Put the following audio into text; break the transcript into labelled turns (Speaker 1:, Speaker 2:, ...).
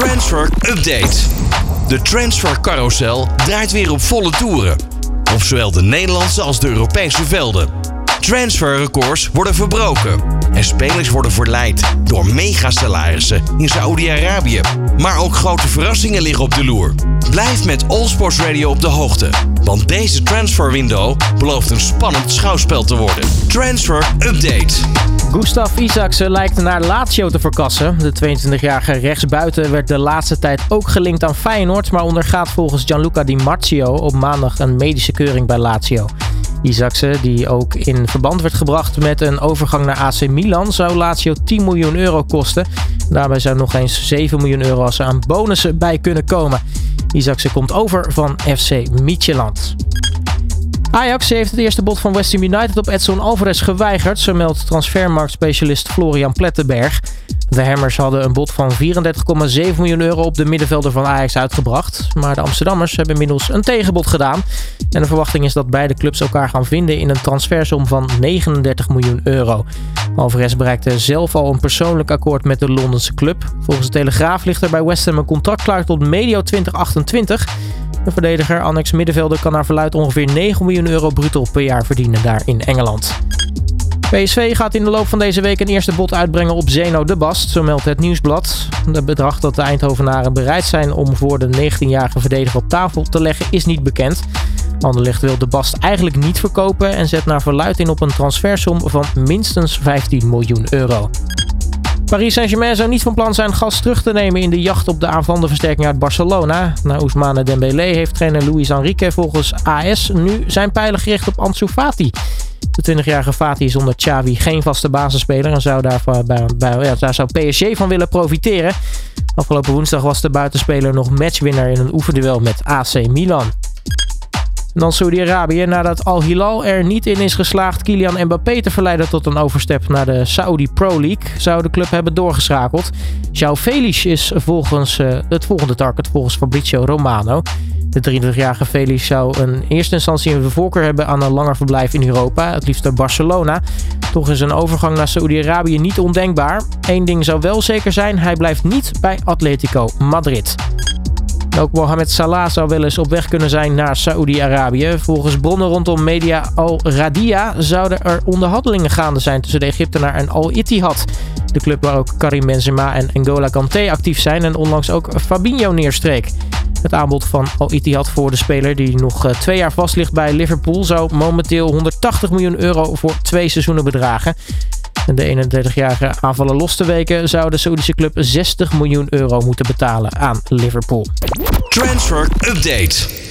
Speaker 1: Transfer Update. De transfer carousel draait weer op volle toeren. Op zowel de Nederlandse als de Europese velden. Transferrecords worden verbroken. En spelers worden verleid door megasalarissen in Saoedi-Arabië. Maar ook grote verrassingen liggen op de loer. Blijf met All Sports Radio op de hoogte. Want deze transfer window belooft een spannend schouwspel te worden. Transfer Update.
Speaker 2: Gustav Isaksen lijkt naar Lazio te verkassen. De 22-jarige rechtsbuiten werd de laatste tijd ook gelinkt aan Feyenoord, maar ondergaat volgens Gianluca Di Marzio op maandag een medische keuring bij Lazio. Isaksen, die ook in verband werd gebracht met een overgang naar AC Milan, zou Lazio 10 miljoen euro kosten. Daarbij zou nog eens 7 miljoen euro aan bonussen bij kunnen komen. Isaksen komt over van FC Midtjylland. Ajax heeft het eerste bod van West Ham United op Edson Alvarez geweigerd, zo meldt transfermarktspecialist Florian Plettenberg. De Hammers hadden een bod van 34,7 miljoen euro op de middenvelder van Ajax uitgebracht. Maar de Amsterdammers hebben inmiddels een tegenbod gedaan. En de verwachting is dat beide clubs elkaar gaan vinden in een transfersom van 39 miljoen euro. Alvarez bereikte zelf al een persoonlijk akkoord met de Londense club. Volgens de Telegraaf ligt er bij West Ham een contract klaar tot medio 2028. De verdediger, annex middenvelder, kan naar verluid ongeveer 9 miljoen euro bruto per jaar verdienen daar in Engeland. PSV gaat in de loop van deze week een eerste bod uitbrengen op Zeno de Bast, zo meldt het nieuwsblad. Het bedrag dat de Eindhovenaren bereid zijn om voor de 19-jarige verdediger op tafel te leggen is niet bekend. Anderlecht wil de Bast eigenlijk niet verkopen en zet naar verluid in op een transfersom van minstens 15 miljoen euro. Paris Saint-Germain zou niet van plan zijn gas terug te nemen in de jacht op de aanvallende versterking uit Barcelona. Na Ousmane Dembélé heeft trainer Luis Enrique volgens AS nu zijn pijlen gericht op Ansu Fati. De 20-jarige Fati is onder Xavi geen vaste basisspeler en zou daar, bij, bij, ja, zou PSG van willen profiteren. Afgelopen woensdag was de buitenspeler nog matchwinnaar in een oefenduel met AC Milan. Dan Saudi-Arabië. Nadat Al Hilal er niet in is geslaagd Kylian Mbappé te verleiden tot een overstep naar de Saudi Pro League, zou de club hebben doorgeschakeld. João Felix is volgens uh, het volgende target volgens Fabrizio Romano. De 23-jarige Felix zou in eerste instantie een voorkeur hebben aan een langer verblijf in Europa, het liefst naar Barcelona. Toch is een overgang naar Saudi-Arabië niet ondenkbaar. Eén ding zou wel zeker zijn, hij blijft niet bij Atletico Madrid. Ook Mohamed Salah zou wel eens op weg kunnen zijn naar Saoedi-Arabië. Volgens bronnen rondom Media Al Radia zouden er onderhandelingen gaande zijn tussen de Egyptenaar en Al Ittihad. De club waar ook Karim Benzema en N'Gola Kanté actief zijn en onlangs ook Fabinho neerstreek. Het aanbod van Al Ittihad voor de speler die nog eh, twee jaar vast ligt bij Liverpool zou momenteel 180 miljoen euro voor twee seizoenen bedragen. De 31-jarige aanvallen los te weken zou de Saoedische club 60 miljoen euro moeten betalen aan Liverpool.
Speaker 1: Transfer Update.